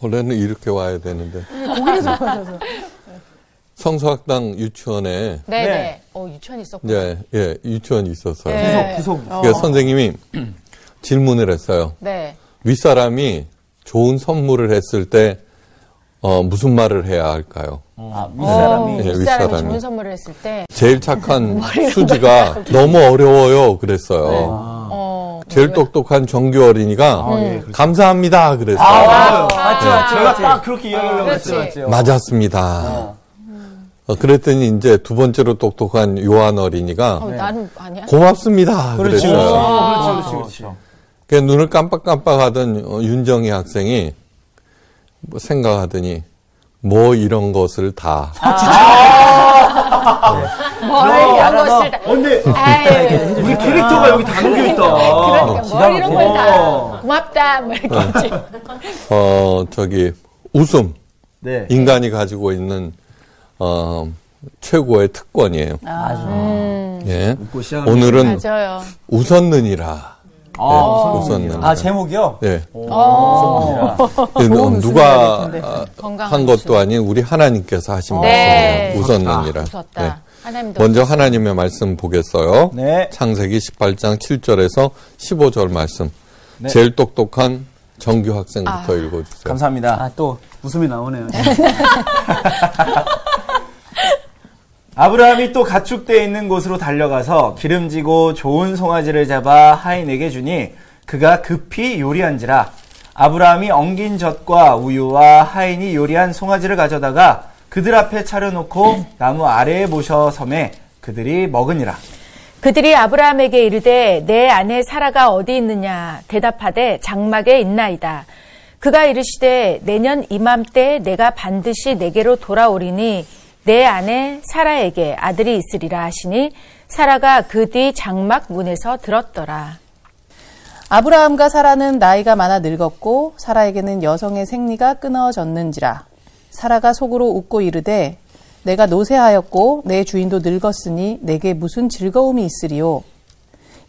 원래는 이렇게 와야 되는데. 고기에서 가셔서. 성서학당 유치원에 네네. 네. 어, 유치원 있었구나. 이제 예 유치원이 있었어요. 네. 구속, 구속. 그래서 선생님이 질문을 했어요. 네. 윗사람이 좋은 선물을 했을 때 어, 무슨 말을 해야 할까요? 아, 윗사람이. 예, 윗사람이 윗사람이. 좋은 선물을 했을 때, 제일 착한 수지가 너무 어려워요. 그랬어요. 어, 제일 똑똑한 정규 어린이가 아, 예, 그렇죠. 감사합니다. 그랬어요. 아, 맞죠, 맞죠. 제가 딱 그렇게 이야기하려고. 했어요. 맞았습니다. 어, 그랬더니 이제 두 번째로 똑똑한 요한 어린이가 어, 아니야? 고맙습니다. 그렇지, 그랬어요. 그렇지, 그렇지, 그렇지, 눈을 깜빡깜빡 하던 어, 윤정희 학생이 뭐 생각하더니 뭐 이런 것을 다뭘 이런 것을 다. 어, 근데 아유. 우리 캐릭터가 여기 다 녹여있다. 그러니까 뭘 이런 걸 다. 어. 고맙다. 뭐 이렇게 했지. 어 저기 웃음 네. 인간이 가지고 있는 어 최고의 특권이에요. 예. 웃고 시작하는 오늘은 맞아요. 웃었느니라. 아, 네, 웃었느니라. 아 제목이요? 예. 어, 예, 보험 누가. 아, 한 것도 아닌 우리 하나님께서 하신 네. 말씀이에요. 웃었느니라. 웃었다. 예. 하나님도. 먼저 하나님의 말씀 보겠어요. 네. 창세기 18장 7절에서 15절 말씀. 네. 제일 똑똑한 정규 학생부터 아. 읽어주세요. 감사합니다. 아 또 웃음이 나오네요. 아브라함이 또 가축되어 있는 곳으로 달려가서 기름지고 좋은 송아지를 잡아 하인에게 주니 그가 급히 요리한지라 아브라함이 엉긴 젖과 우유와 하인이 요리한 송아지를 가져다가 그들 앞에 차려놓고 나무 아래에 모셔 섬에 그들이 먹으니라. 그들이 아브라함에게 이르되 내 아내 사라가 어디 있느냐 대답하되 장막에 있나이다. 그가 이르시되 내년 이맘때 내가 반드시 내게로 돌아오리니 내 아내 사라에게 아들이 있으리라 하시니 사라가 그 뒤 장막 문에서 들었더라. 아브라함과 사라는 나이가 많아 늙었고 사라에게는 여성의 생리가 끊어졌는지라. 사라가 속으로 웃고 이르되 내가 노쇠하였고 내 주인도 늙었으니 내게 무슨 즐거움이 있으리요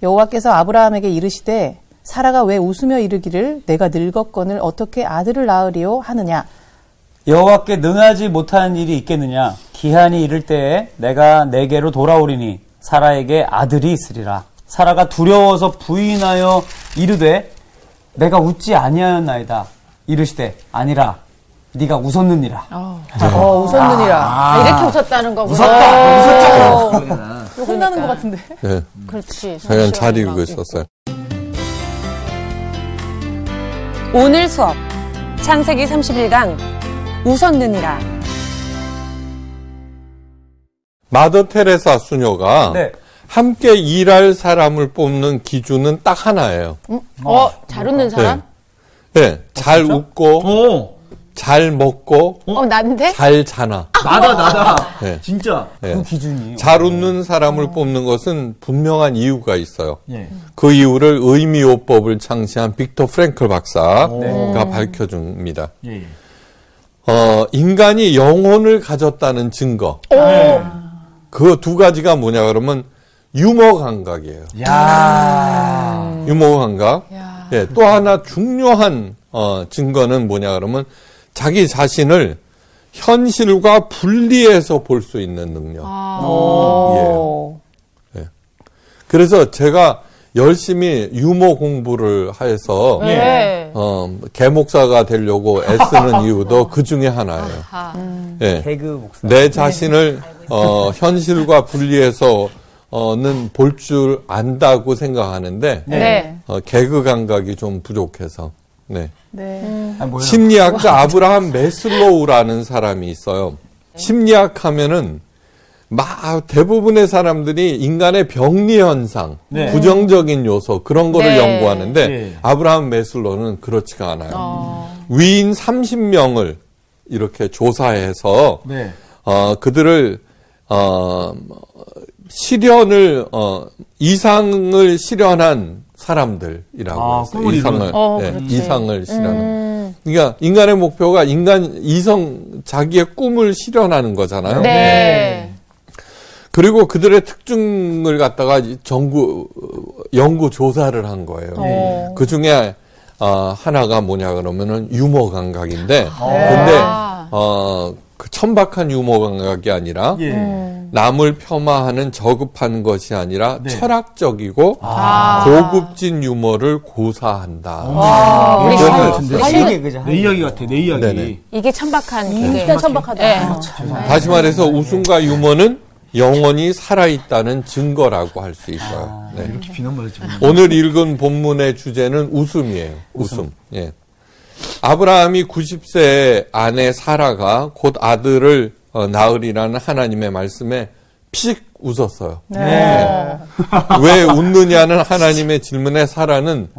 여호와께서 아브라함에게 이르시되 사라가 왜 웃으며 이르기를 내가 늙었건을 어떻게 아들을 낳으리요 하느냐 여호와께 능하지 못한 일이 있겠느냐? 기한이 이를 때에 내가 내게로 돌아오리니 사라에게 아들이 있으리라. 사라가 두려워서 부인하여 이르되 내가 웃지 아니하였나이다. 이르시되 아니라 네가 웃었느니라. 어, 웃었느니라 아, 이렇게 웃었다는 거구나. 웃었다! 오, 이거 혼나는 것 같은데 네. 그렇지. 저희는 잘 읽고 막 있었어요. 오늘 수업 창세기 31강 웃었느니라 마더 테레사 수녀가 네. 함께 일할 사람을 뽑는 기준은 딱 하나예요. 어, 잘 웃는 사람? 네, 잘 웃고, 오! 잘 먹고, 어, 난데? 잘 자나. 나다, 나다. 네. 진짜. 네. 그 기준이. 잘 웃는 사람을 뽑는 것은 분명한 이유가 있어요. 예. 그 이유를 의미요법을 창시한 빅터 프랭클 박사가 네. 밝혀줍니다. 예, 예. 어, 인간이 영혼을 가졌다는 증거. 네. 그두 가지가 뭐냐 그러면 유머 감각이에요. 야 유머 감각. 야. 예, 또 하나 중요한 어, 증거는 뭐냐 그러면 자기 자신을 현실과 분리해서 볼 수 있는 능력. 아. 오. 그래서 제가 열심히 유머 공부를 해서 네. 어, 개목사가 되려고 애쓰는 이유도 그 중에 하나예요. 아, 예. 개그 목사. 내 자신을 어, 현실과 분리해서는 볼 줄 안다고 생각하는데 네. 어, 개그 감각이 좀 부족해서. 네. 네. 아, 뭐야? 심리학자 아브라함 메슬로우라는 사람이 있어요. 심리학 하면은 막 대부분의 사람들이 인간의 병리 현상, 네. 부정적인 요소 그런 거를 네. 연구하는데 네. 아브라함 메슬로는 그렇지가 않아요. 어. 위인 30명을 이렇게 조사해서 네. 어, 그들을 어, 실현을 어, 이상을 실현한 사람들이라고 아. 꿈을 이상을. 어, 네. 이상을 실현한. 그러니까 인간의 목표가 인간 이성 자기의 꿈을 실현하는 거잖아요. 네. 그리고 그들의 특징을 갖다가 전구 연구 조사를 한 거예요. 네. 그 중에 어, 하나가 뭐냐 그러면은 유머 감각인데, 네. 근데 어, 그 천박한 유머 감각이 아니라 예. 음. 남을 폄하하는 저급한 것이 아니라 네. 철학적이고 아. 고급진 유머를 고사한다. 아, 얘기 그죠? 내 이야기 같아, 내 이야기. 네네. 이게 천박한 그게. 진짜 천박하다. 네. 다시 말해서 웃음과 유머는 영원히 살아있다는 증거라고 할 수 있어요. 네. 이렇게 몰랐네. 오늘 읽은 본문의 주제는 웃음이에요. 웃음. 예. 아브라함이 90세 아내 사라가 곧 아들을 어, 낳으리라는 하나님의 말씀에 피식 웃었어요. 네. 왜 웃느냐는 하나님의 질문에 사라는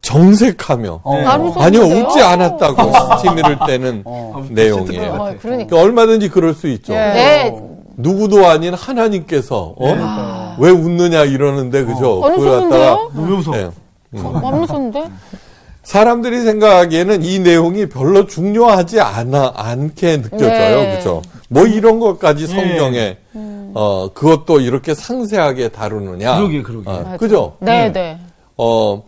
정색하며 안 웃었는데요? 아니요 웃지 않았다고 치밀을 떼는 내용이에요. 어, 그러니까. 그러니까 얼마든지 그럴 수 있죠. 네. 누구도 아닌 하나님께서 어? 왜 웃느냐 이러는데 그죠? 안 그걸 웃었는데요? 너왜 웃어? 예. 안 웃었는데? 사람들이 생각하기에는 이 내용이 별로 중요하지 않아 않게 느껴져요, 네. 그죠? 뭐 이런 것까지 성경에 어 그것도 이렇게 상세하게 다루느냐? 그러게, 그러게. 어, 그죠? 네, 네. 어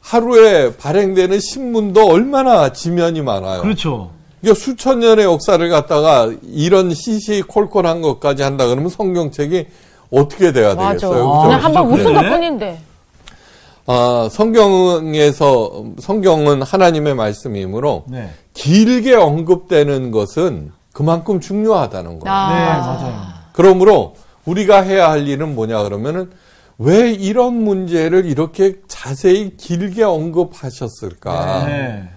하루에 발행되는 신문도 얼마나 지면이 많아요. 그렇죠. 이게 수천 년의 역사를 갖다가 이런 시시콜콜한 것까지 한다 그러면 성경책이 어떻게 돼야 맞아. 되겠어요? 아? 그냥 한번 웃은 그래? 것 뿐인데. 아, 성경에서 성경은 하나님의 말씀이므로 네. 길게 언급되는 것은 그만큼 중요하다는 거예요. 네, 아. 맞아요. 그러므로 우리가 해야 할 일은 뭐냐 그러면은 왜 이런 문제를 이렇게 자세히 길게 언급하셨을까? 네.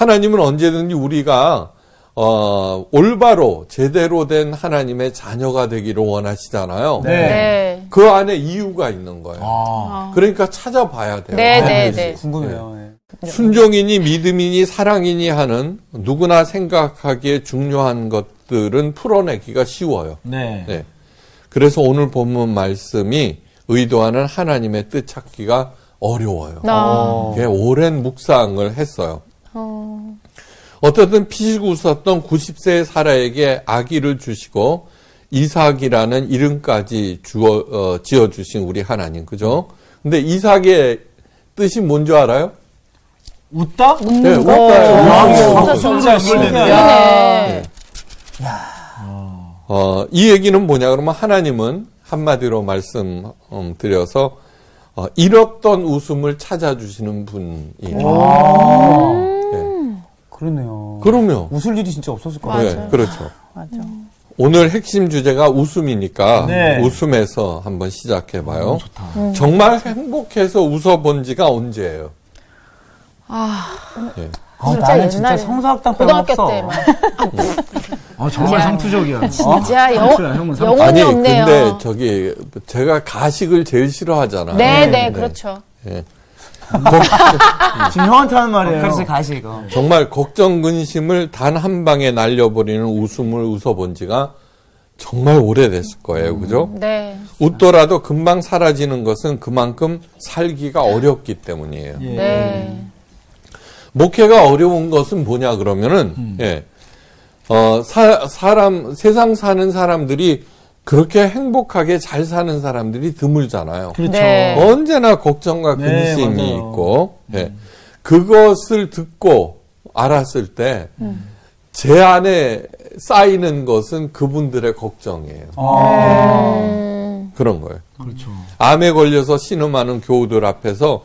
하나님은 언제든지 우리가 어, 올바로 제대로 된 하나님의 자녀가 되기를 원하시잖아요. 네. 네. 그 안에 이유가 있는 거예요. 아. 그러니까 찾아봐야 돼요. 네, 네. 네. 궁금해요. 예. 순종이니 믿음이니 사랑이니 하는 누구나 생각하기에 중요한 것들은 풀어내기가 쉬워요. 네. 네. 그래서 오늘 본문 말씀이 의도하는 하나님의 뜻 찾기가 어려워요. 나. 이게 오랜 묵상을 했어요. 어떻든 피식 웃었던 90세의 사라에게 아기를 주시고 이삭이라는 이름까지 주어, 어, 지어주신 우리 하나님, 그죠? 근데 이삭의 뜻이 뭔지 알아요? 웃다? 네, 웃다요. 아, 진짜 신기하네. 네. 어, 이 얘기는 뭐냐 그러면 하나님은 한마디로 말씀드려서 어, 잃었던 웃음을 찾아주시는 분이에요. 네. 그러네요. 그럼요. 웃을 일이 진짜 없었을 것 같아요. 네, 그렇죠. 맞아. 오늘 핵심 주제가 웃음이니까 네. 웃음에서 한번 시작해봐요. 정말 행복해서 웃어본 지가 언제예요? 예. 아, 진짜 나는 진짜 옛날에 성서학당 고등학교 빼먹었어. 때 막. 아, 정말 상투적이야. 진짜 영, 상투야, 형은 상투. 영혼이 아니 없네요. 근데 저기 제가 가식을 제일 싫어하잖아요. 네, 네, 그렇죠. 예. 지금 형한테 하는 말이에요. 그래서 가시 이거. 정말 걱정 근심을 단 한 방에 날려버리는 웃음을 웃어본 지가 정말 오래됐을 거예요. 그죠? 네. 웃더라도 금방 사라지는 것은 그만큼 살기가 어렵기 때문이에요. 예. 네. 목회가 어려운 것은 뭐냐 그러면은 음. 예. 어, 사, 사람 세상 사는 사람들이 그렇게 행복하게 잘 사는 사람들이 드물잖아요. 그렇죠. 네. 언제나 걱정과 네, 근심이 맞아요. 있고 예. 그것을 듣고 알았을 때 제 안에 쌓이는 것은 그분들의 걱정이에요. 아, 음. 그런 거예요. 그렇죠. 암에 걸려서 신음하는 교우들 앞에서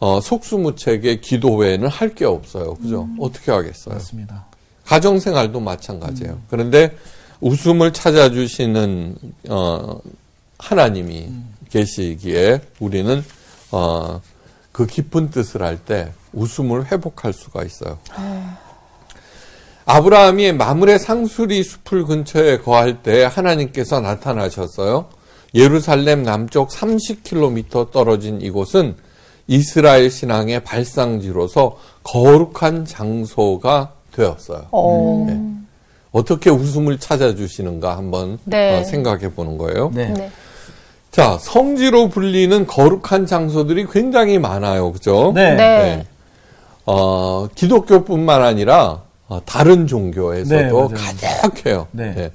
어, 속수무책의 기도 외에는 할 게 없어요. 그죠? 어떻게 하겠어요? 맞습니다. 가정생활도 마찬가지예요. 그런데 웃음을 찾아주시는 어, 하나님이 계시기에 우리는 어, 그 깊은 뜻을 할 때 웃음을 회복할 수가 있어요. 아브라함이 마물의 상수리 숲을 근처에 거할 때 하나님께서 나타나셨어요. 예루살렘 남쪽 30km 떨어진 이곳은 이스라엘 신앙의 발상지로서 거룩한 장소가 되었어요. 어. 네. 어떻게 웃음을 찾아주시는가 한번 네. 어, 생각해 보는 거예요. 네. 네. 자, 성지로 불리는 거룩한 장소들이 굉장히 많아요. 그죠? 네. 네. 어, 기독교뿐만 아니라 어, 다른 종교에서도 네. 가득해요. 네. 예.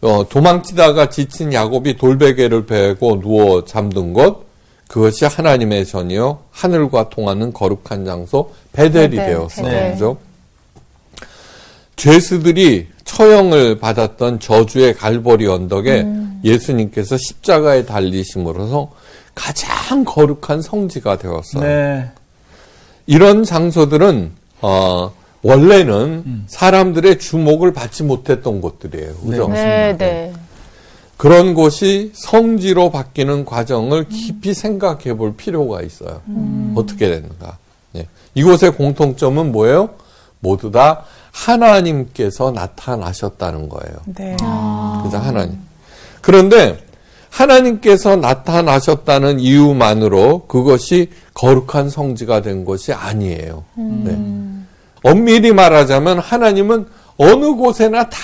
어, 도망치다가 지친 야곱이 돌베개를 베고 누워 잠든 곳 그것이 하나님의 전이요 하늘과 통하는 거룩한 장소 베델이 베델, 되었어요. 베델. 그죠? 죄수들이 처형을 받았던 저주의 갈보리 언덕에 예수님께서 십자가에 달리심으로써 가장 거룩한 성지가 되었어요. 네. 이런 장소들은 어, 원래는 사람들의 주목을 받지 못했던 곳들이에요. 그죠? 네, 네. 그런 곳이 성지로 바뀌는 과정을 깊이 생각해 볼 필요가 있어요. 어떻게 됐는가. 예. 이곳의 공통점은 뭐예요? 모두 다 하나님께서 나타나셨다는 거예요. 네. 그죠? 하나님. 그런데 하나님께서 나타나셨다는 이유만으로 그것이 거룩한 성지가 된 것이 아니에요. 네. 엄밀히 말하자면 하나님은 어느 곳에나 다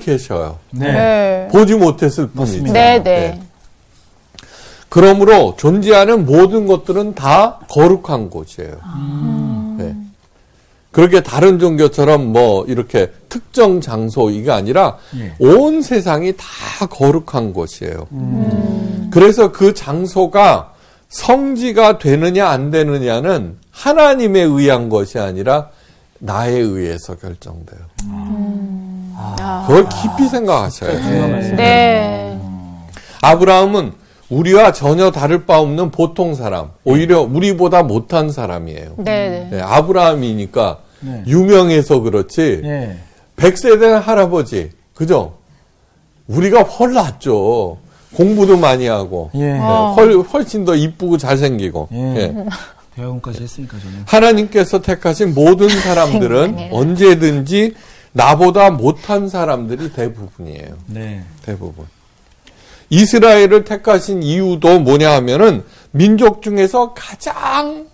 계셔요. 네. 네. 보지 못했을 뿐이죠. 네, 네. 그러므로 존재하는 모든 것들은 다 거룩한 곳이에요. 네. 그렇게 다른 종교처럼 뭐 이렇게 특정 장소 이게 아니라 예. 온 세상이 다 거룩한 곳이에요. 그래서 그 장소가 성지가 되느냐 안 되느냐는 하나님에 의한 것이 아니라 나에 의해서 결정돼요. 그걸 깊이 생각하셔야 돼요. 네. 아브라함은 우리와 전혀 다를 바 없는 보통 사람, 오히려 우리보다 못한 사람이에요. 네, 네. 네, 아브라함이니까 네. 유명해서 그렇지 예. 100세 된 할아버지 그죠? 우리가 훨 낫죠. 공부도 많이 하고 예. 네, 훨, 훨씬 더 이쁘고 잘생기고 예. 예. 대학원까지 했으니까 저는. 하나님께서 택하신 모든 사람들은 언제든지 나보다 못한 사람들이 대부분이에요. 네. 대부분. 이스라엘을 택하신 이유도 뭐냐 하면은 민족 중에서 가장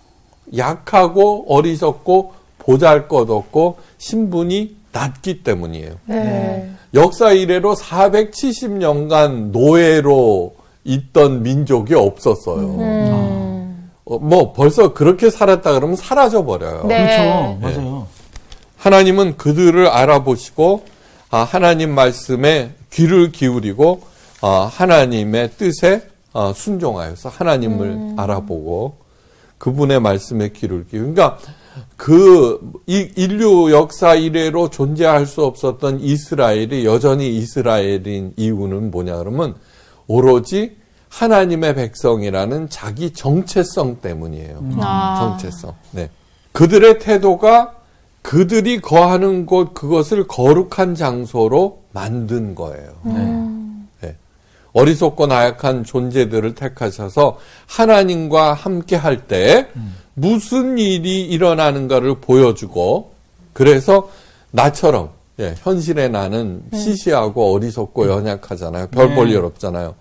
약하고 어리석고 보잘 것 없고 신분이 낮기 때문이에요. 네. 역사 이래로 470년간 노예로 있던 민족이 없었어요. 음. 어, 뭐 벌써 그렇게 살았다 그러면 사라져 버려요. 네. 그렇죠. 맞아요. 하나님은 그들을 알아보시고 아, 하나님 말씀에 귀를 기울이고 아, 하나님의 뜻에 아, 순종하여서 하나님을 알아보고 그분의 말씀에 귀를 기울이고 그러니까 그 이- 인류 역사 이래로 존재할 수 없었던 이스라엘이 여전히 이스라엘인 이유는 뭐냐 그러면 오로지 하나님의 백성이라는 자기 정체성 때문이에요. 아. 정체성. 네. 그들의 태도가 그들이 거하는 곳 그것을 거룩한 장소로 만든 거예요. 네. 어리석고 나약한 존재들을 택하셔서 하나님과 함께 할 때 무슨 일이 일어나는가를 보여주고 그래서 나처럼 예, 현실의 나는 시시하고 어리석고 연약하잖아요. 별볼일 없잖아요.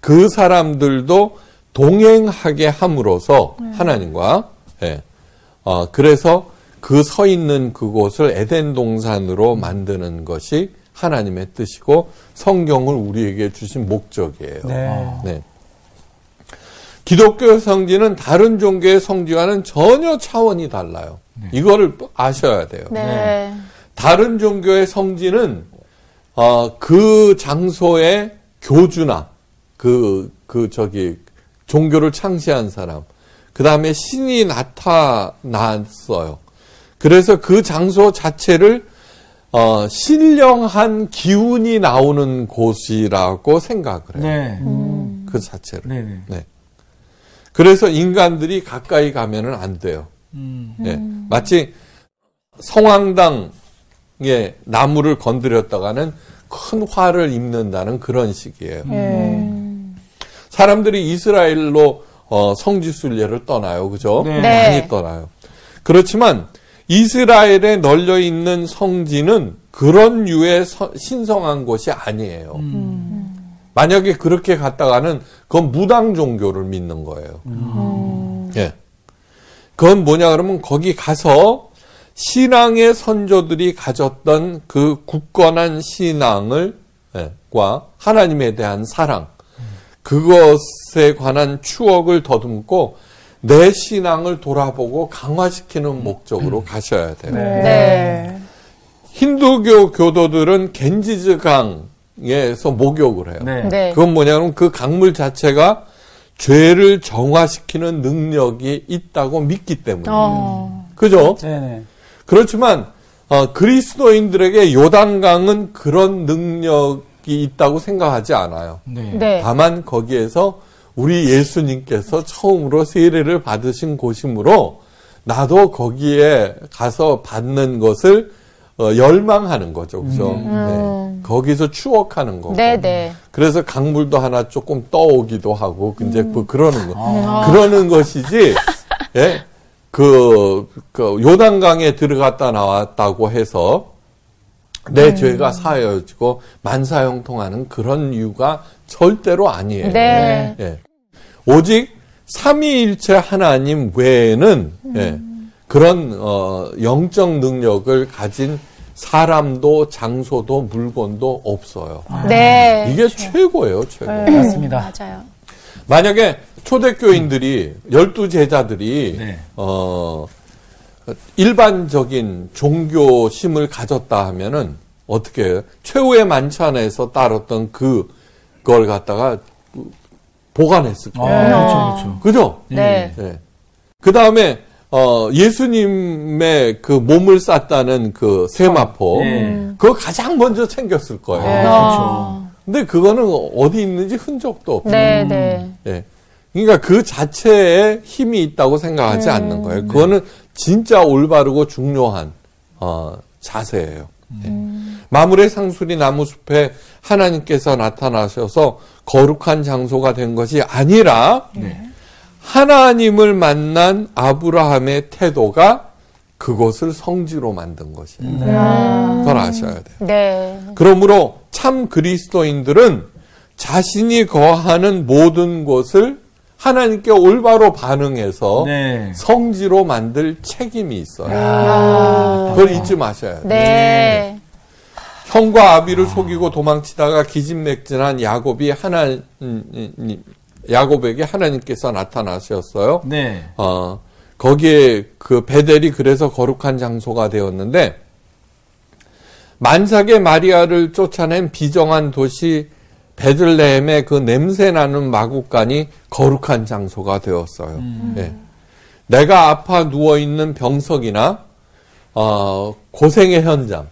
그 사람들도 동행하게 함으로써 하나님과 예, 어, 그래서 그 서 있는 그곳을 에덴 동산으로 만드는 것이 하나님의 뜻이고 성경을 우리에게 주신 목적이에요. 네. 네. 기독교 성지는 다른 종교의 성지와는 전혀 차원이 달라요. 이거를 아셔야 돼요. 네. 다른 종교의 성지는 어, 그 장소의 교주나 그, 그 저기 종교를 창시한 사람, 그 다음에 신이 나타났어요. 그래서 그 장소 자체를 어, 신령한 기운이 나오는 곳이라고 생각을 해요. 네. 그 자체를. 네. 네. 네. 그래서 인간들이 가까이 가면은 안 돼요. 음. 예. 마치 성황당에 나무를 건드렸다가는 큰 화를 입는다는 그런 식이에요. 예. 사람들이 이스라엘로 어, 성지순례를 떠나요. 그죠? 네. 네. 많이 떠나요. 그렇지만 이스라엘에 널려 있는 성지는 그런 서- 신성한 곳이 아니에요. 만약에 그렇게 갔다가는 그건 무당 종교를 믿는 거예요. 예. 그건 뭐냐 그러면 거기 가서 신앙의 선조들이 가졌던 그 굳건한 신앙을 예, 과 하나님에 대한 사랑 그것에 관한 추억을 더듬고 내 신앙을 돌아보고 강화시키는 목적으로 가셔야 돼요. 네. 힌두교 교도들은 겐지즈 강에서 목욕을 해요. 네. 네. 그건 뭐냐면 그 강물 자체가 죄를 정화시키는 능력이 있다고 믿기 때문이에요. 어. 그죠? 네네. 그렇지만 어, 그리스도인들에게 요단강은 그런 능력이 있다고 생각하지 않아요. 네. 네. 다만 거기에서 우리 예수님께서 처음으로 세례를 받으신 곳이므로 나도 거기에 가서 받는 것을 어, 열망하는 거죠, 그죠? 네. 거기서 추억하는 거고. 네, 네. 그래서 강물도 하나 조금 떠오기도 하고, 이제 음. 그 그러는 거. 아. 그러는 것이지, 예? 그, 그, 요단강에 들어갔다 나왔다고 해서 내 죄가 사여지고 만사형통하는 그런 이유가 절대로 아니에요. 네. 예. 오직 삼위일체 하나님 외에는 예, 그런 어, 영적 능력을 가진 사람도 장소도 물건도 없어요. 네. 이게 최고예요, 최고. 맞습니다. 맞아요. 만약에 초대교인들이 열두 제자들이 네. 어 일반적인 종교심을 가졌다 하면은 어떻게 해요? 최후의 만찬에서 따랐던 그 그걸 갖다가 보관했을 아, 거예요. 그렇죠, 그렇죠. 그죠? 네. 예. 그 다음에 어 예수님의 그 몸을 쌌다는 그 세마포 예. 그거 가장 먼저 챙겼을 거예요. 아, 그렇죠. 근데 그거는 어디 있는지 흔적도 없고. 네, 네. 예. 그러니까 그 자체에 힘이 있다고 생각하지 않는 거예요. 그거는 진짜 올바르고 중요한 어, 자세예요. 예. 마물의 상수리 나무숲에 하나님께서 나타나셔서 거룩한 장소가 된 것이 아니라 하나님을 만난 아브라함의 태도가 그것을 성지로 만든 것이에요. 그걸 아셔야 돼요. 네. 그러므로 참 그리스도인들은 자신이 거하는 모든 곳을 하나님께 올바로 반응해서 네. 성지로 만들 책임이 있어요. 그걸 잊지 마셔야 돼요. 네. 형과 아비를 속이고 도망치다가 기진맥진한 야곱이 하나님 야곱에게 하나님께서 나타나셨어요. 네. 어, 거기에 그 베델이 그래서 거룩한 장소가 되었는데 만삭의 마리아를 쫓아낸 비정한 도시 베들레헴의 그 냄새 나는 마국간이 거룩한 장소가 되었어요. 예. 내가 아파 누워 있는 병석이나 어, 고생의 현장,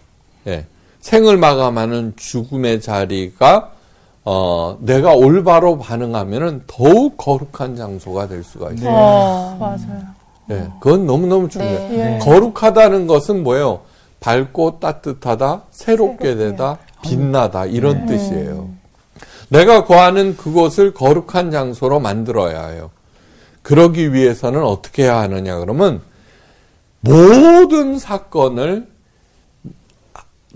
예. 생을 마감하는 죽음의 자리가 어, 내가 올바로 반응하면은 더욱 거룩한 장소가 될 수가 있어요. 어, 맞아요. 예, 그건 너무너무 중요해요. 네. 거룩하다는 것은 뭐예요? 밝고 따뜻하다, 새롭게 되다, 빛나다, 이런 뜻이에요. 내가 거하는 그곳을 거룩한 장소로 만들어야 해요. 그러기 위해서는 어떻게 해야 하느냐, 그러면 모든 사건을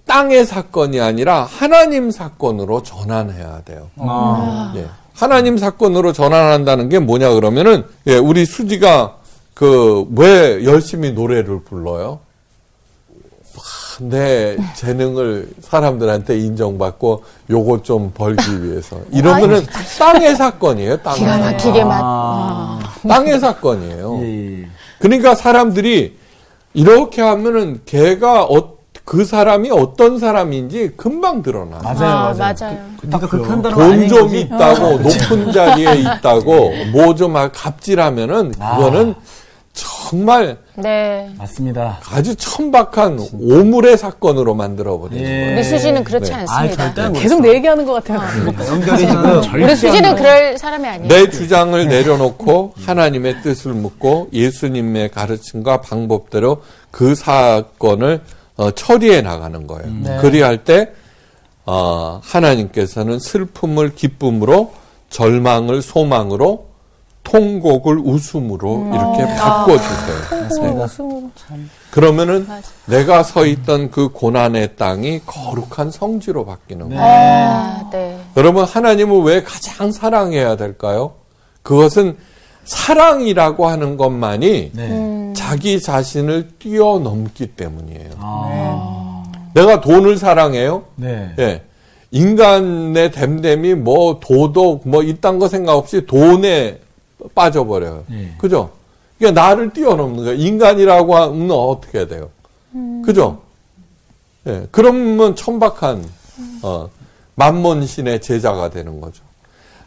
땅의 사건이 아니라 하나님 사건으로 전환해야 돼요. 아. 예. 하나님 사건으로 전환한다는 게 뭐냐 그러면은 예, 우리 수지가 그 왜 열심히 노래를 불러요? 와, 내 재능을 사람들한테 인정받고 요거 좀 벌기 위해서 이러면은 땅의 사건이에요. 땅의 기가 사건. 막히게 맛. 아. 땅의 사건이에요. 예, 예. 그러니까 사람들이 이렇게 하면은 걔가 어, 그 사람이 어떤 사람인지 금방 드러나. 요 맞아요, 아, 맞아요. 맞아요. 그러니까 그 판단은 돈 아닌 좀 거지. 있다고 높은 자리에 있다고 뭐 좀 갑질하면은 그거는 정말 네. 맞습니다. 아주 천박한 오물의 사건으로 만들어 버리는 예. 거예요. 우리 수지는 그렇지 네. 않습니다. 아, 절대 계속 내 얘기하는 것 같아요. 연결이 지금 우리 수지는 그럴 사람이 아니에요. 내 주장을 내려놓고 하나님의 뜻을 묻고 예수님의 가르침과 방법대로 그 사건을 어, 처리해 나가는 거예요. 그리할 때 어, 하나님께서는 슬픔을 기쁨으로 절망을 소망으로 통곡을 웃음으로 이렇게 바꿔주세요. 그러면은 내가 서 있던 그 고난의 땅이 거룩한 성지로 바뀌는 거예요. 아, 네. 여러분 하나님을 왜 가장 사랑해야 될까요? 그것은 사랑이라고 하는 것만이 네. 자기 자신을 뛰어넘기 때문이에요. 아. 내가 돈을 사랑해요? 네. 예. 인간의 됨됨이 뭐 도덕 뭐 이딴 거 생각 없이 돈에 빠져버려요. 예. 그죠? 그러니까 나를 뛰어넘는 거예요. 인간이라고 하면 어떻게 해야 돼요? 그죠? 예, 그러면 천박한 어, 만몬신의 제자가 되는 거죠.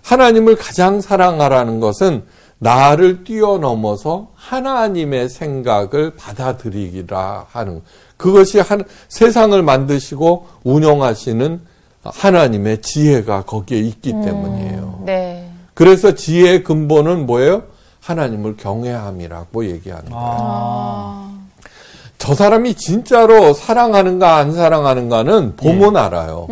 하나님을 가장 사랑하라는 것은 나를 뛰어넘어서 하나님의 생각을 받아들이기라 하는 그것이 한, 세상을 만드시고 운영하시는 하나님의 지혜가 거기에 있기 때문이에요. 네. 그래서 지혜의 근본은 뭐예요? 하나님을 경외함이라고 얘기하는 거예요. 아. 저 사람이 진짜로 사랑하는가 안 사랑하는가는 보면 알아요.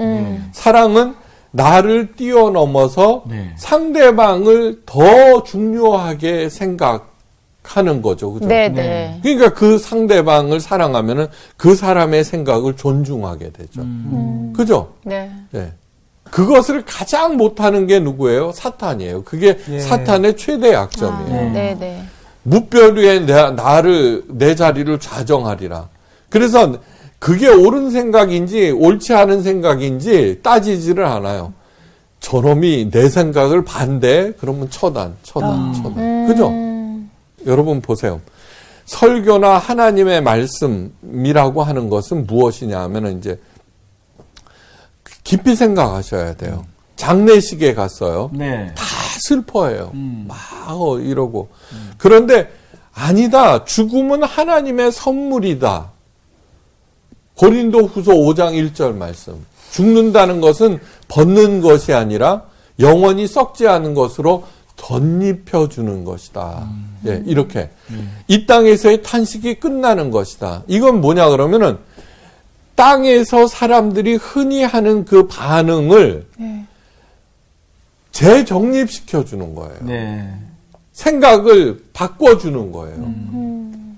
사랑은 나를 뛰어넘어서 네. 상대방을 더 중요하게 생각하는 거죠. 그죠? 네, 네. 그러니까 그 상대방을 사랑하면은 그 사람의 생각을 존중하게 되죠. 그죠? 네. 예. 그것을 가장 못하는 게 누구예요? 사탄이에요. 그게 예. 사탄의 최대 약점이에요. 아, 네, 네. 무별 위에 내, 나를 내 자리를 좌정하리라. 그래서 그게 옳은 생각인지 옳지 않은 생각인지 따지지를 않아요. 저놈이 내 생각을 반대 그러면 처단, 처단, 처단. 그죠? 여러분 보세요. 설교나 하나님의 말씀이라고 하는 것은 무엇이냐 하면은 이제 깊이 생각하셔야 돼요. 장례식에 갔어요. 네. 다 슬퍼해요. 막 어, 이러고. 그런데 아니다. 죽음은 하나님의 선물이다. 고린도 후서 5장 1절 말씀. 죽는다는 것은 벗는 것이 아니라 영원히 썩지 않은 것으로 덧입혀 주는 것이다. 예, 이렇게. 이 땅에서의 탄식이 끝나는 것이다. 이건 뭐냐 그러면은 땅에서 사람들이 흔히 하는 그 반응을 재정립시켜 주는 거예요. 네. 생각을 바꿔 주는 거예요.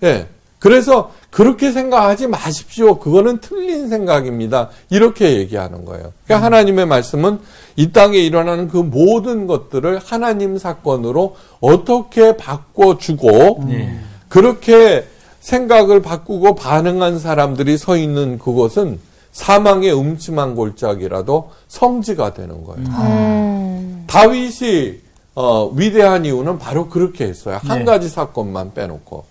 예. 그래서 그렇게 생각하지 마십시오. 그거는 틀린 생각입니다. 이렇게 얘기하는 거예요. 그러니까 하나님의 말씀은 이 땅에 일어나는 그 모든 것들을 하나님 사건으로 어떻게 바꿔주고 네. 그렇게 생각을 바꾸고 반응한 사람들이 서 있는 그곳은 사망의 음침한 골짜기라도 성지가 되는 거예요. 다윗이 어, 위대한 이유는 바로 그렇게 했어요. 한 네. 가지 사건만 빼놓고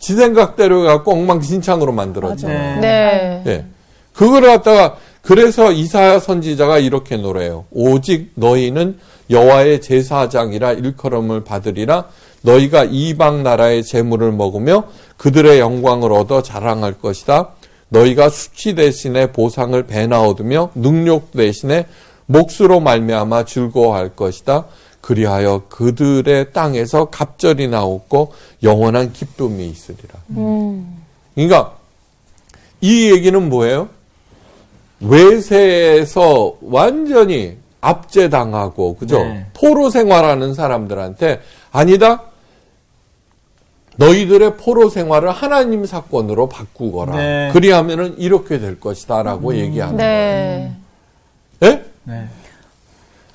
지 생각대로 갖고 엉망진창으로 네. 만들었잖아요. 네. 예. 그걸 갖다가 그래서 이사야 선지자가 이렇게 노래요. 오직 너희는 여호와의 제사장이라 일컬음을 받으리라. 너희가 이방 나라의 재물을 먹으며 그들의 영광을 얻어 자랑할 것이다. 너희가 수치 대신에 보상을 배나 얻으며 능력 대신에 몫으로 말미암아 즐거워할 것이다. 그리하여 그들의 땅에서 갑절이 나옵고 영원한 기쁨이 있으리라. 그러니까 이 얘기는 뭐예요? 외세에서 완전히 압제당하고 그죠? 네. 포로 생활하는 사람들한테 아니다. 너희들의 포로 생활을 하나님 사건으로 바꾸거라. 네. 그리하면은 이렇게 될 것이다라고 얘기하는 네. 거예요. 예? 네.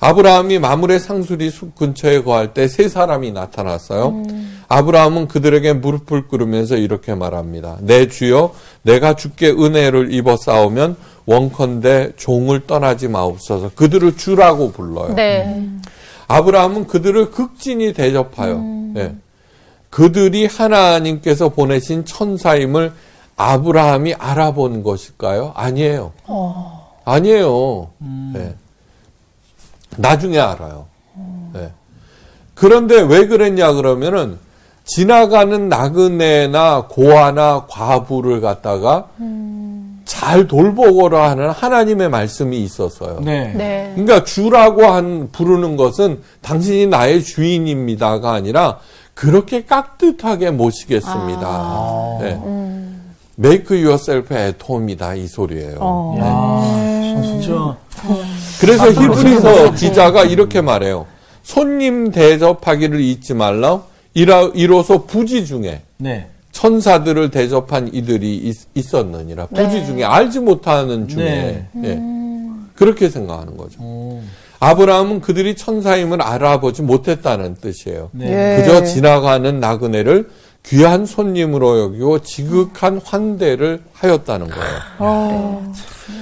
아브라함이 마물의 상수리 숲 근처에 거할 때 세 사람이 나타났어요. 아브라함은 그들에게 무릎을 꿇으면서 이렇게 말합니다. 내 주여, 내가 주께 은혜를 입어 싸우면 원컨대 종을 떠나지 마옵소서. 그들을 주라고 불러요. 네. 아브라함은 그들을 극진히 대접하여 예. 그들이 하나님께서 보내신 천사임을 아브라함이 알아본 것일까요? 아니에요. 아니에요. 예. 나중에 알아요. 예. 그런데 왜 그랬냐 그러면은 지나가는 나그네나 고아나 과부를 갖다가 잘 돌보고라 하는 하나님의 말씀이 있었어요. 네. 네. 그러니까 주라고 한 부르는 것은 당신이 나의 주인입니다가 아니라 그렇게 깍듯하게 모시겠습니다. 네. Make yourself at home이다 이 소리예요. 야, 진짜. 그래서 히브리서 기자가 이렇게 말해요. 손님 대접하기를 잊지 말라. 이라, 이로써 부지 중에 네. 천사들을 대접한 이들이 있, 었느니라 부지 중에 알지 못하는 중에 네. 예. 그렇게 생각하는 거죠. 오. 아브라함은 그들이 천사임을 알아보지 못했다는 뜻이에요. 네. 예. 그저 지나가는 나그네를 귀한 손님으로 여기고 지극한 환대를 하였다는 거예요.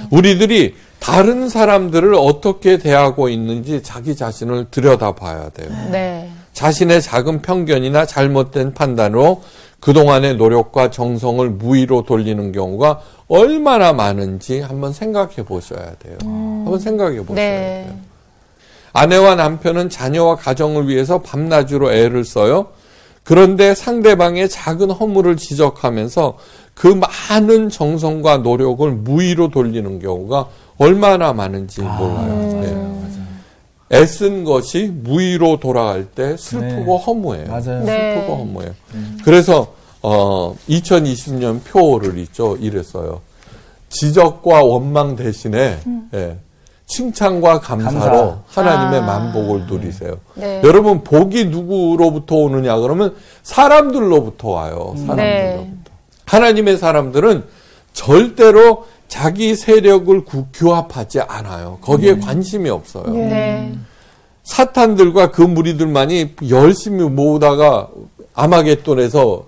우리들이 다른 사람들을 어떻게 대하고 있는지 자기 자신을 들여다봐야 돼요. 네. 자신의 작은 편견이나 잘못된 판단으로 그동안의 노력과 정성을 무의로 돌리는 경우가 얼마나 많은지 한번 생각해 보셔야 돼요. 한번 생각해 보셔야 네. 돼요. 아내와 남편은 자녀와 가정을 위해서 밤낮으로 애를 써요. 그런데 상대방의 작은 허물을 지적하면서 그 많은 정성과 노력을 무의로 돌리는 경우가 얼마나 많은지 몰라요. 네. 애쓴 것이 무의로 돌아갈 때 슬프고 허무해요. 맞아요. 네. 슬프고 허무해요. 그래서 어 2020년 표를 있죠. 이랬어요. 지적과 원망 대신에 예, 칭찬과 감사로 하나님의 아. 만복을 누리세요. 네. 여러분 복이 누구로부터 오느냐 그러면 사람들로부터 와요. 사람들로부터. 네. 하나님의 사람들은 절대로 자기 세력을 구- 규합하지 않아요. 거기에 관심이 없어요. 네. 사탄들과 그 무리들만이 열심히 모으다가 아마겟돈에서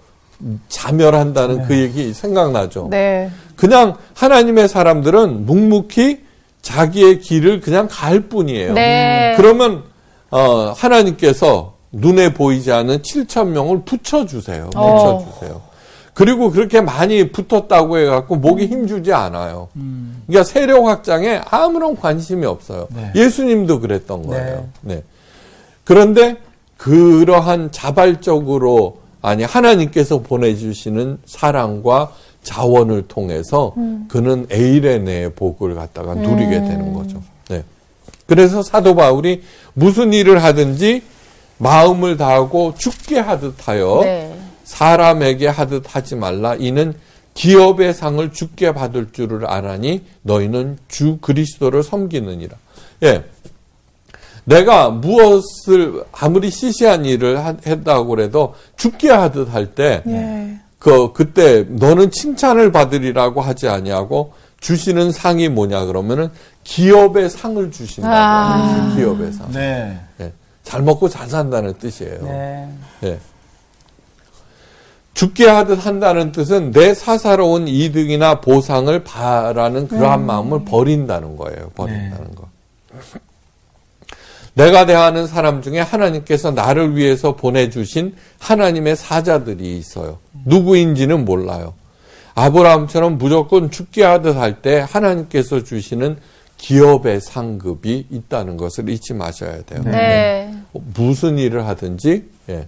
자멸한다는 그 얘기 생각나죠. 네. 그냥 하나님의 사람들은 묵묵히 자기의 길을 그냥 갈 뿐이에요. 네. 그러면 어, 하나님께서 눈에 보이지 않은 7천 명을 붙여주세요. 어. 붙여주세요. 그리고 그렇게 많이 붙었다고 해갖고 목이 힘주지 않아요. 그러니까 세력 확장에 아무런 관심이 없어요. 네. 예수님도 그랬던 거예요. 네. 그런데 그러한 자발적으로 아니 하나님께서 보내주시는 사랑과 자원을 통해서 그는 에이레네의 복을 갖다가 누리게 되는 거죠. 네. 그래서 사도 바울이 무슨 일을 하든지 마음을 다하고 죽게 하듯 하여 네. 사람에게 하듯 하지 말라. 이는 기업의 상을 죽게 받을 줄을 아나니 너희는 주 그리스도를 섬기느니라. 예. 내가 무엇을 아무리 시시한 일을 하- 했다고 그래도 죽게 하듯 할 때 예. 그 그때 너는 칭찬을 받으리라고 하지 아니하고 주시는 상이 뭐냐 그러면은 기업의 상을 주신다고 아. 기업의 상. 네. 예. 잘 먹고 잘 산다는 뜻이에요. 네. 예. 죽게 하듯 한다는 뜻은 내 사사로운 이득이나 보상을 바라는 그러한 마음을 버린다는 거예요. 버린다는 거. 내가 대하는 사람 중에 하나님께서 나를 위해서 보내주신 하나님의 사자들이 있어요. 누구인지는 몰라요. 아브라함처럼 무조건 죽게 하듯 할 때 하나님께서 주시는 기업의 상급이 있다는 것을 잊지 마셔야 돼요. 네. 무슨 일을 하든지 예.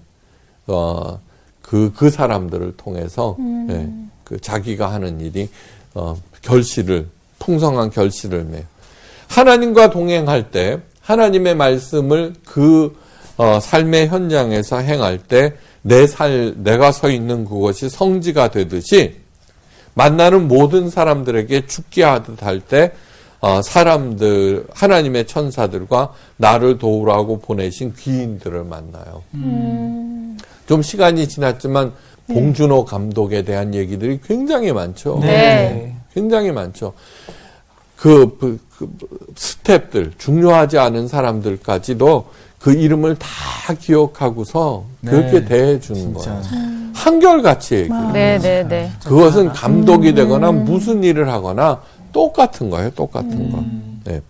어, 그, 그 사람들을 통해서 예, 그 자기가 하는 일이 어, 결실을 풍성한 결실을 맺. 하나님과 동행할 때 하나님의 말씀을 그 어, 삶의 현장에서 행할 때 내 살 내가 서 있는 그것이 성지가 되듯이 만나는 모든 사람들에게 죽게 하듯 할때 어, 사람들 하나님의 천사들과 나를 도우라고 보내신 귀인들을 만나요. 좀 시간이 지났지만 봉준호 감독에 대한 얘기들이 굉장히 많죠. 네. 굉장히 많죠. 그, 그, 그 스탭들 중요하지 않은 사람들까지도 그 이름을 다 기억하고서 네. 그렇게 대해 주는. 거예요. 한결같이 얘기해요. 네, 네, 네. 그것은 감독이 되거나 무슨 일을 하거나 똑같은 거예요. 똑같은 거. 네.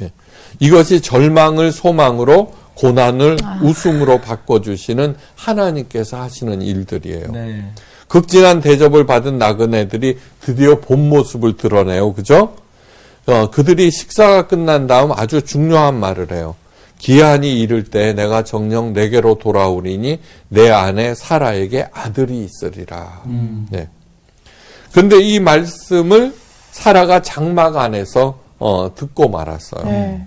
예. 이것이 절망을 소망으로 고난을 웃음으로 바꿔주시는 하나님께서 하시는 일들이에요. 네. 극진한 대접을 받은 나그네들이 드디어 본 모습을 드러내요. 그죠? 어, 그들이 식사가 끝난 다음 아주 중요한 말을 해요. 기한이 이를 때 내가 정령 내게로 돌아오리니 내 안에 사라에게 아들이 있으리라. 네. 근데 이 말씀을 사라가 장막 안에서 어, 듣고 말았어요. 네.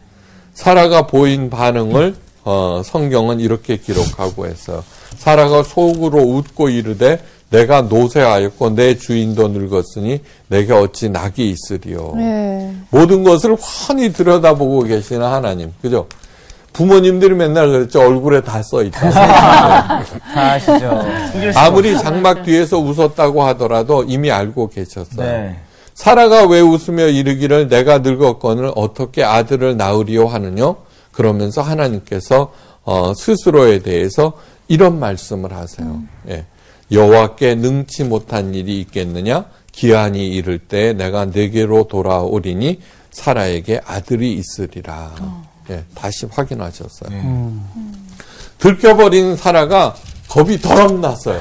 사라가 보인 반응을 어, 성경은 이렇게 기록하고 했어요. 사라가 속으로 웃고 이르되 내가 노쇠하였고 내 주인도 늙었으니 내게 어찌 낙이 있으리요. 네. 모든 것을 훤히 들여다보고 계시는 하나님. 그죠? 부모님들이 맨날 그랬죠. 얼굴에 다 써 있다. 다 아시죠? 아무리 장막 뒤에서 웃었다고 하더라도 이미 알고 계셨어요. 네. 사라가 왜 웃으며 이르기를 내가 늙었거늘 어떻게 아들을 낳으리요 하느뇨? 그러면서 하나님께서 어, 스스로에 대해서 이런 말씀을 하세요. 예. 여호와께 능치 못한 일이 있겠느냐? 기한이 이를 때 내가 내게로 돌아오리니 사라에게 아들이 있으리라. 예, 다시 확인하셨어요. 네. 들켜버린 사라가 겁이 덜 났어요.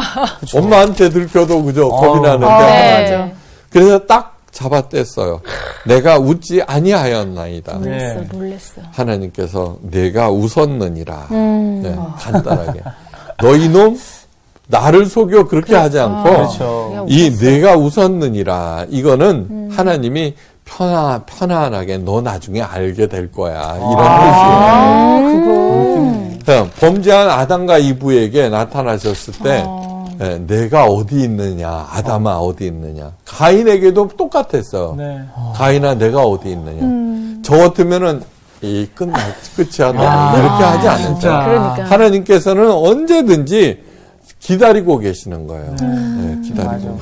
엄마한테 들켜도 그죠 겁이 어. 나는데 아, 하나님. 네. 그래서 딱 잡아뗐어요. 내가 웃지 아니하였나이다. 놀랬어, 네. 놀랬어. 하나님께서 내가 웃었느니라. 음. 네, 간단하게. 너 이놈 나를 속여 그렇게 하지 않고 그렇죠. 이 내가 웃었느니라. 이거는 하나님이 편안 편안하게 너 나중에 알게 될 거야. 이런 아, 뜻이에요. 그러니까 범죄한 아담과 이브에게 나타나셨을 때 예, 내가 어디 있느냐, 아담아 어 디 있느냐. 가인에게도 똑같았어요. 네. 가인아 내가 어디 있느냐. 저 같으면은 이 끝나 끝이야 너 이렇게 하지 않을까. 진짜. 그러니까. 하나님께서는 언제든지 기다리고 계시는 거예요. 예, 기다리고.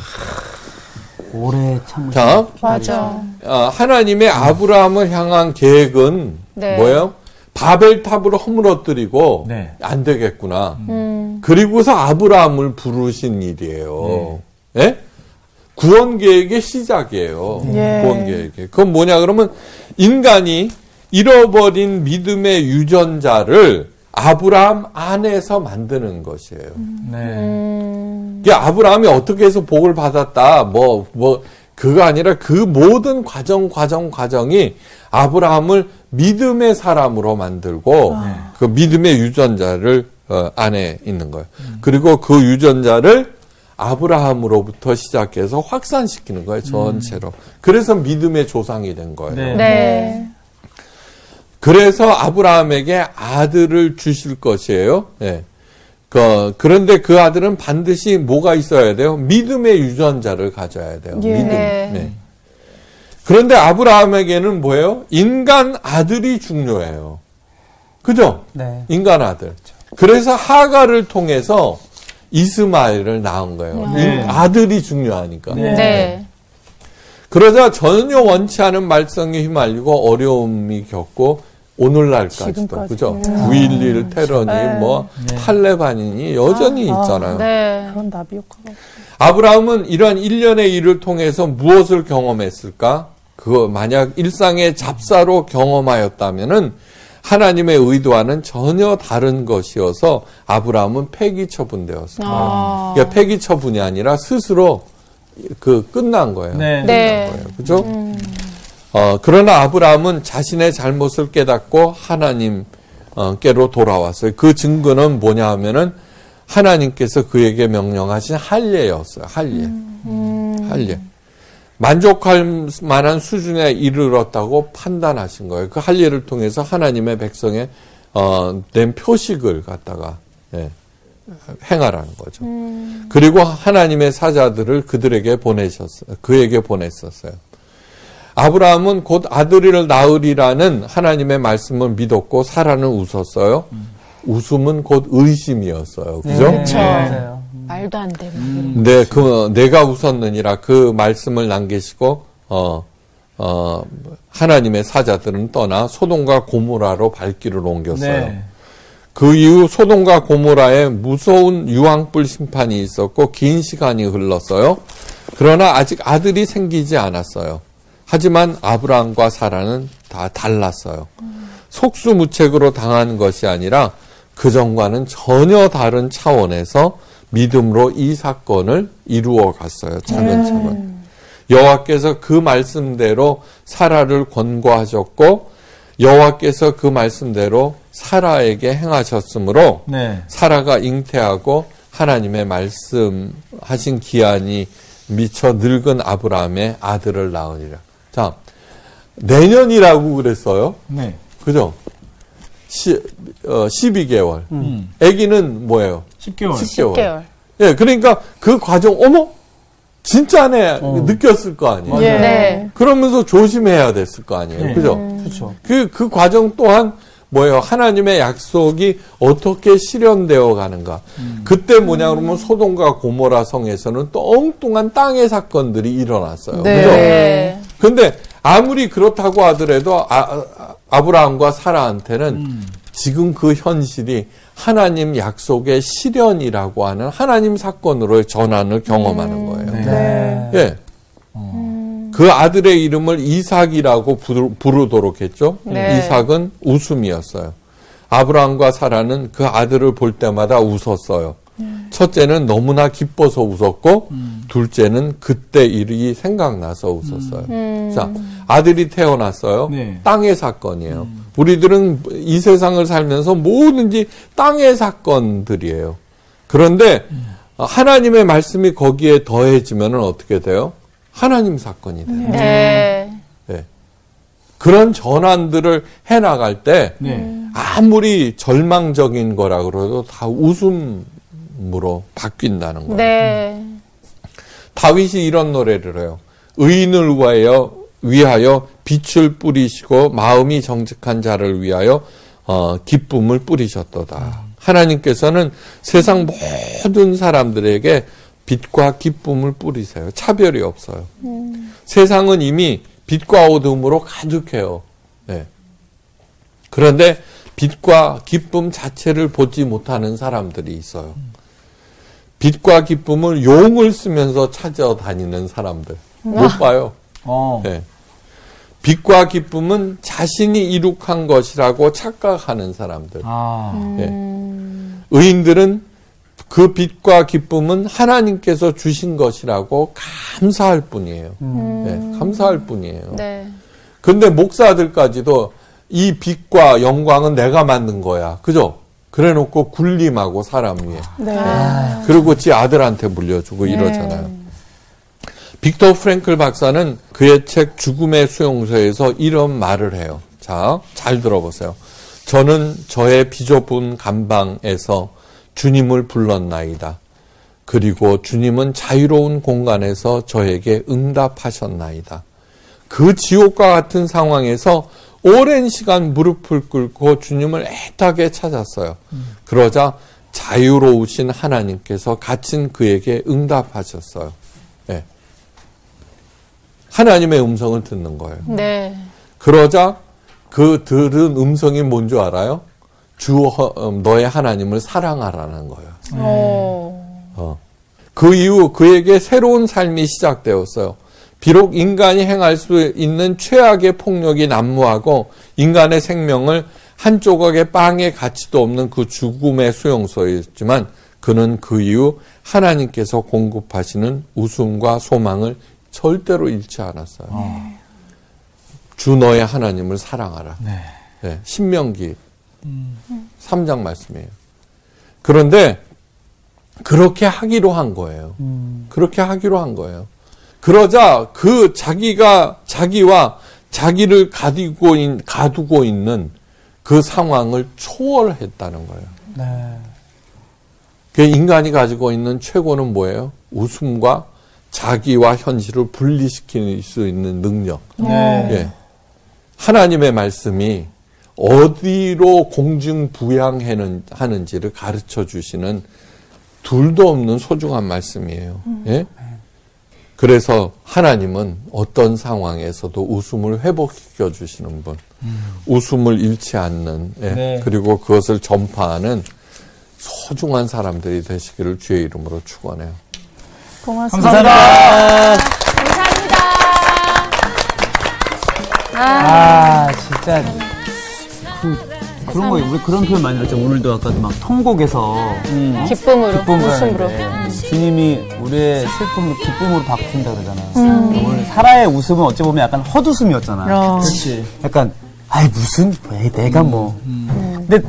오래 참으 자, 맞아. 어, 하나님의 아브라함을 향한 계획은 네. 뭐예요? 바벨탑을 허물어뜨리고 네. 안 되겠구나. 음. 그리고서 아브라함을 부르신 일이에요. 예? 구원 계획의 시작이에요. 예. 구원 계획의. 그건 뭐냐 그러면 인간이 잃어버린 믿음의 유전자를 아브라함 안에서 만드는 것이에요. 네. 음. 이게 아브라함이 어떻게 해서 복을 받았다, 뭐, 뭐, 그거 아니라 그 모든 과정, 과정, 과정이 아브라함을 믿음의 사람으로 만들고 그 믿음의 유전자를 어, 안에 있는 거예요. 그리고 그 유전자를 아브라함으로부터 시작해서 확산시키는 거예요, 전체로. 그래서 믿음의 조상이 된 거예요. 네. 네. 그래서 아브라함에게 아들을 주실 것이에요. 예. 그, 그런데 그 아들은 반드시 뭐가 있어야 돼요? 믿음의 유전자를 가져야 돼요. 예. 믿음. 네. 네. 그런데 아브라함에게는 뭐예요? 인간 아들이 중요해요. 그죠? 네. 인간 아들. 그래서 하가를 통해서 이스마엘을 낳은 거예요. 네. 인- 아들이 중요하니까. 네. 네. 그러자 전혀 원치 않은 말썽에 휘말리고 어려움이 겪고 오늘날까지도. 그죠? 9.11 테러니 네. 뭐 탈레반이니 여전히 있잖아요. 네. 그런 나비 효과가. 아브라함은 이러한 일련의 일을 통해서 무엇을 경험했을까? 그거 만약 일상의 잡사로 경험하였다면은 하나님의 의도와는 전혀 다른 것이어서 아브라함은 폐기 처분되었어요. 아. 그러니까 폐기 처분이 아니라 스스로 그 끝난 거예요. 네. 네. 거예요. 그죠? 어, 그러나 아브라함은 자신의 잘못을 깨닫고 하나님께로 돌아왔어요. 그 증거는 뭐냐 하면은 하나님께서 그에게 명령하신 할례였어요. 할례. 할례. 만족할 만한 수준에 이르렀다고 판단하신 거예요. 그 할례를 통해서 하나님의 백성의 어, 낸 표식을 갖다가 예, 행하라는 거죠. 그리고 하나님의 사자들을 그들에게 보내셨어요. 그에게 보냈었어요. 아브라함은 곧 아들을 낳으리라는 하나님의 말씀을 믿었고 사라는 웃었어요. 웃음은 곧 의심이었어요. 그죠? 그렇죠. 맞아요. 말도 안 돼. 근데 그 내가 웃었느니라 그 말씀을 남기시고 어, 어, 하나님의 사자들은 떠나 소돔과 고모라로 발길을 옮겼어요. 네. 그 이후 소돔과 고모라에 무서운 유황불 심판이 있었고 긴 시간이 흘렀어요. 그러나 아직 아들이 생기지 않았어요. 하지만 아브라함과 사라는 다 달랐어요. 속수무책으로 당한 것이 아니라 그 전과는 전혀 다른 차원에서 믿음으로 이 사건을 이루어 갔어요. 차근차근. 여호와께서 그 말씀대로 사라를 권고하셨고 여호와께서 그 말씀대로 사라에게 행하셨으므로 네. 사라가 잉태하고 하나님의 말씀하신 기한이 미쳐 늙은 아브라함의 아들을 낳으리라. 자, 내년이라고 그랬어요. 네. 그죠? 시, 어, 12개월. 음. 아기는 뭐예요? 10개월. 10개월. 10개월. 예, 그러니까 그 과정, 어머? 진짜네. 느꼈을 거 아니에요. 예. 네. 그러면서 조심해야 됐을 거 아니에요. 네. 그죠? 그렇죠. 그, 그 과정 또한 뭐예요? 하나님의 약속이 어떻게 실현되어 가는가. 그때 뭐냐 그러면 소돔과 고모라 성에서는 또 엉뚱한 땅의 사건들이 일어났어요. 네. 그죠? 네. 근데 아무리 그렇다고 하더라도 아, 아, 브라함과 사라한테는 지금 그 현실이 하나님 약속의 실현이라고 하는 하나님 사건으로의 전환을 경험하는 거예요. 네. 예. 그 아들의 이름을 이삭이라고 부르, 도록 했죠. 네. 이삭은 웃음이었어요. 아브라함과 사라는 그 아들을 볼 때마다 웃었어요. 첫째는 너무나 기뻐서 웃었고 둘째는 그때 일이 생각나서 웃었어요. 자, 아들이 태어났어요. 네. 땅의 사건이에요. 우리들은 이 세상을 살면서 뭐든지 땅의 사건들이에요. 그런데 하나님의 말씀이 거기에 더해지면 어떻게 돼요? 하나님 사건이 돼요. 네. 네. 그런 전환들을 해 나갈 때 네. 아무리 절망적인 거라 그래도 다 웃음 으로 바뀐다는 거예요. 네. 다윗이 이런 노래를 해요. 의인을 위하여 위하여 빛을 뿌리시고 마음이 정직한 자를 위하여 어, 기쁨을 뿌리셨도다. 하나님께서는 세상 모든 사람들에게 빛과 기쁨을 뿌리세요. 차별이 없어요. 세상은 이미 빛과 어둠으로 가득해요. 네. 그런데 빛과 기쁨 자체를 보지 못하는 사람들이 있어요. 빛과 기쁨을 용을 쓰면서 찾아다니는 사람들 못 봐요. 어. 네. 빛과 기쁨은 자신이 이룩한 것이라고 착각하는 사람들. 아. 네. 의인들은 그 빛과 기쁨은 하나님께서 주신 것이라고 감사할 뿐이에요. 네, 감사할 뿐이에요. 네. 근데 목사들까지도 이 빛과 영광은 내가 만든 거야. 그죠? 그래 놓고 군림하고 사람 위에. 네. 그리고 지 아들한테 물려주고 이러잖아요. 빅터 프랭클 박사는 그의 책 죽음의 수용소에서 이런 말을 해요. 자, 잘 들어보세요. 저는 저의 비좁은 감방에서 주님을 불렀나이다. 그리고 주님은 자유로운 공간에서 저에게 응답하셨나이다. 그 지옥과 같은 상황에서 오랜 시간 무릎을 꿇고 주님을 애타게 찾았어요. 그러자 자유로우신 하나님께서 갇힌 그에게 응답하셨어요. 예. 하나님의 음성을 듣는 거예요. 네. 그러자 그 들은 음성이 뭔 줄 알아요? 주 허- 어, 너의 하나님을 사랑하라는 거예요. 어. 어. 그 이후 그에게 새로운 삶이 시작되었어요. 비록 인간이 행할 수 있는 최악의 폭력이 난무하고 인간의 생명을 한 조각의 빵의 가치도 없는 그 죽음의 수용소였지만 그는 그 이후 하나님께서 공급하시는 웃음과 소망을 절대로 잃지 않았어요. 주 너의 하나님을 사랑하라. 네. 네, 신명기 3장 말씀이에요. 그런데 그렇게 하기로 한 거예요. 그렇게 하기로 한 거예요. 그러자 그 자기가 자기와 자기를 가두고, 있, 가두고 있는 그 상황을 초월했다는 거예요. 네. 그 인간이 가지고 있는 최고는 뭐예요? 웃음과 자기와 현실을 분리시킬 수 있는 능력. 네. 예. 하나님의 말씀이 어디로 공중부양하는지를 가르쳐 주시는 둘도 없는 소중한 말씀이에요. 예? 그래서 하나님은 어떤 상황에서도 웃음을 회복시켜 주시는 분, 웃음을 잃지 않는, 예? 네. 그리고 그것을 전파하는 소중한 사람들이 되시기를 주의 이름으로 축원해요. 고맙습니다. 감사합니다. 아, 진짜. 그, 그런 거, 우리 그런 표현 많이 했죠. 오늘도 아까도 막 통곡에서. 어? 기쁨으로, 기쁨을 웃음으로. 주님이 우리의 슬픔을 기쁨으로 바꾼다 그러잖아. 오늘 사라의 웃음은 어찌 보면 약간 헛웃음이었잖아. 그렇지. 약간, 아이, 무슨, 왜 내가 뭐. 근데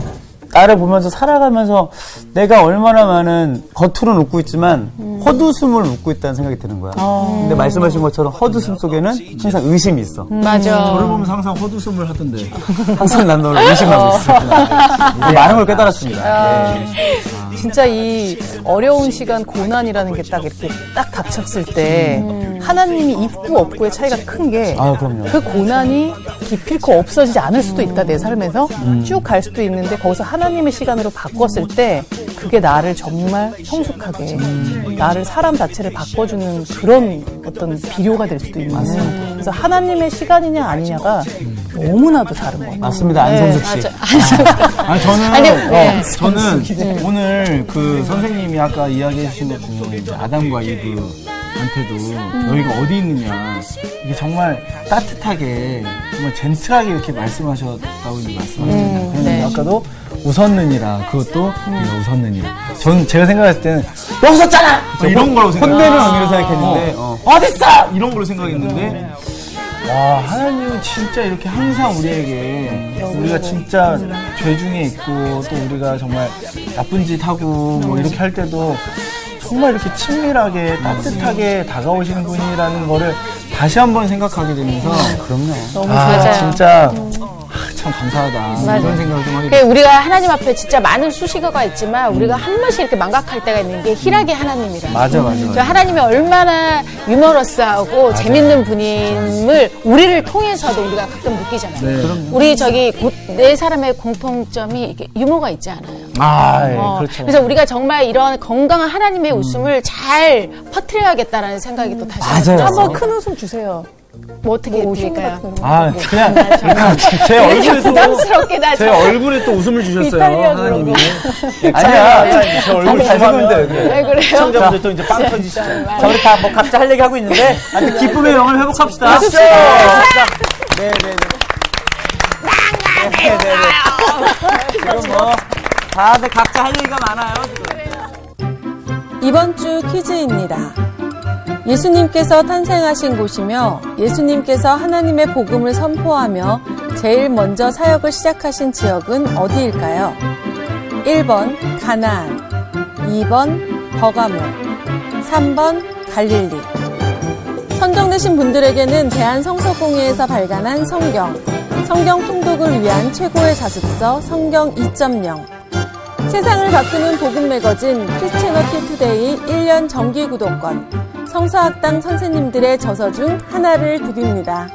나를 보면서 살아가면서 내가 얼마나 많은 겉으로는 웃고 있지만 헛웃음을 웃고 있다는 생각이 드는 거야. 근데 말씀하신 것처럼 헛웃음 속에는 항상 의심이 있어. 저를 맞아. 보면서 항상 헛웃음을 하던데. 항상 난 너를 의심하고 있어. 많은 걸 깨달았습니다. 예. 진짜 이 어려운 시간 고난이라는 게 딱 이렇게 딱 닥쳤을 때 하나님이 있고 없고의 차이가 큰 게그 아. 고난이 기필코 없어지지 않을 수도 있다 내 삶에서 쭉갈 수도 있는데 거기서 하나님의 시간으로 바꿨을 때 그게 나를 정말 성숙하게 나를 사람 자체를 바꿔주는 그런 어떤 비료가 될 수도 있는 그래서 하나님의 시간이냐 아니냐가 너무나도 다른 것 같아요. 맞습니다. 안성숙 씨. 아니 저는 아니, 어, 네. 저는 오늘 그 선생님이 아까 이야기해 주신 것 중에 이제 아담과 이브 한테도 너희가 어디 있느냐 이게 정말 따뜻하게 정말 젠틀하게 이렇게 말씀하셨다고 이제 말씀하셨잖아요. 그런데 네. 아까도 웃었느니라 그것도 네가 웃었느니라. 전 제가 생각했을 때는 너 웃었잖아 뭐 이런 걸로 생각. 혼내는 의미로 생각했는데 어. 어딨어 이런 걸로 생각했는데 와 하나님은 진짜 이렇게 항상 우리에게 우리가 진짜 죄 중에 있고 또 우리가 정말 나쁜 짓 하고 뭐 이렇게 할 때도 정말 이렇게 친밀하게 따뜻하게 다가오시는 분이라는 거를 다시 한번 생각하게 되면서 그럼요. 너무 아, 맞아요. 진짜 아, 참 감사하다 이런 생각을 좀 하게 그 우리가 하나님 앞에 진짜 많은 수식어가 있지만 우리가 한 번씩 이렇게 망각할 때가 있는 게 희락의 하나님이라. 맞아 맞아 저 맞아. 하나님이 얼마나 유머러스하고 재밌는 분임을 우리를 통해서도 우리가 가끔 느끼잖아요. 네. 우리 저기 고- 네 사람의 공통점이 이렇게 유머가 있지 않아요. 아, 예, 어, 그렇죠. 그래서 우리가 정말 이런 건강한 하나님의 웃음을 잘 퍼뜨려야겠다라는 생각이 또 다시 맞아요. 한번 큰 웃음 주세요. 뭐 어떻게 드릴까요? 아, 그냥, 그냥 제 얼굴에 또, 부담스럽게 나제 얼굴에 또 웃음을 주셨어요. 하나님이. 아니야. 제 얼굴 잘 주면 쓰는데, 그래. 왜 그래요? 시청자분들 또 이제 빵 터지시죠. 자, 우리 다 뭐 각자 할 얘기 하고 있는데, 하여튼 기쁨의 영을 회복합시다. 네, 네, 네. 네, 네, 네. 지금 뭐, 다들 각자 할 얘기가 많아요. 이번 주 퀴즈입니다. 예수님께서 탄생하신 곳이며 예수님께서 하나님의 복음을 선포하며 제일 먼저 사역을 시작하신 지역은 어디일까요? 1번 가나안, 2번 버가모, 3번 갈릴리. 선정되신 분들에게는 대한성서공회에서 발간한 성경, 성경 통독을 위한 최고의 자습서 성경 2.0, 세상을 바꾸는 복음 매거진 크리스채너티 투데이 1년 정기 구독권, 성서학당 선생님들의 저서 중 하나를 드립니다.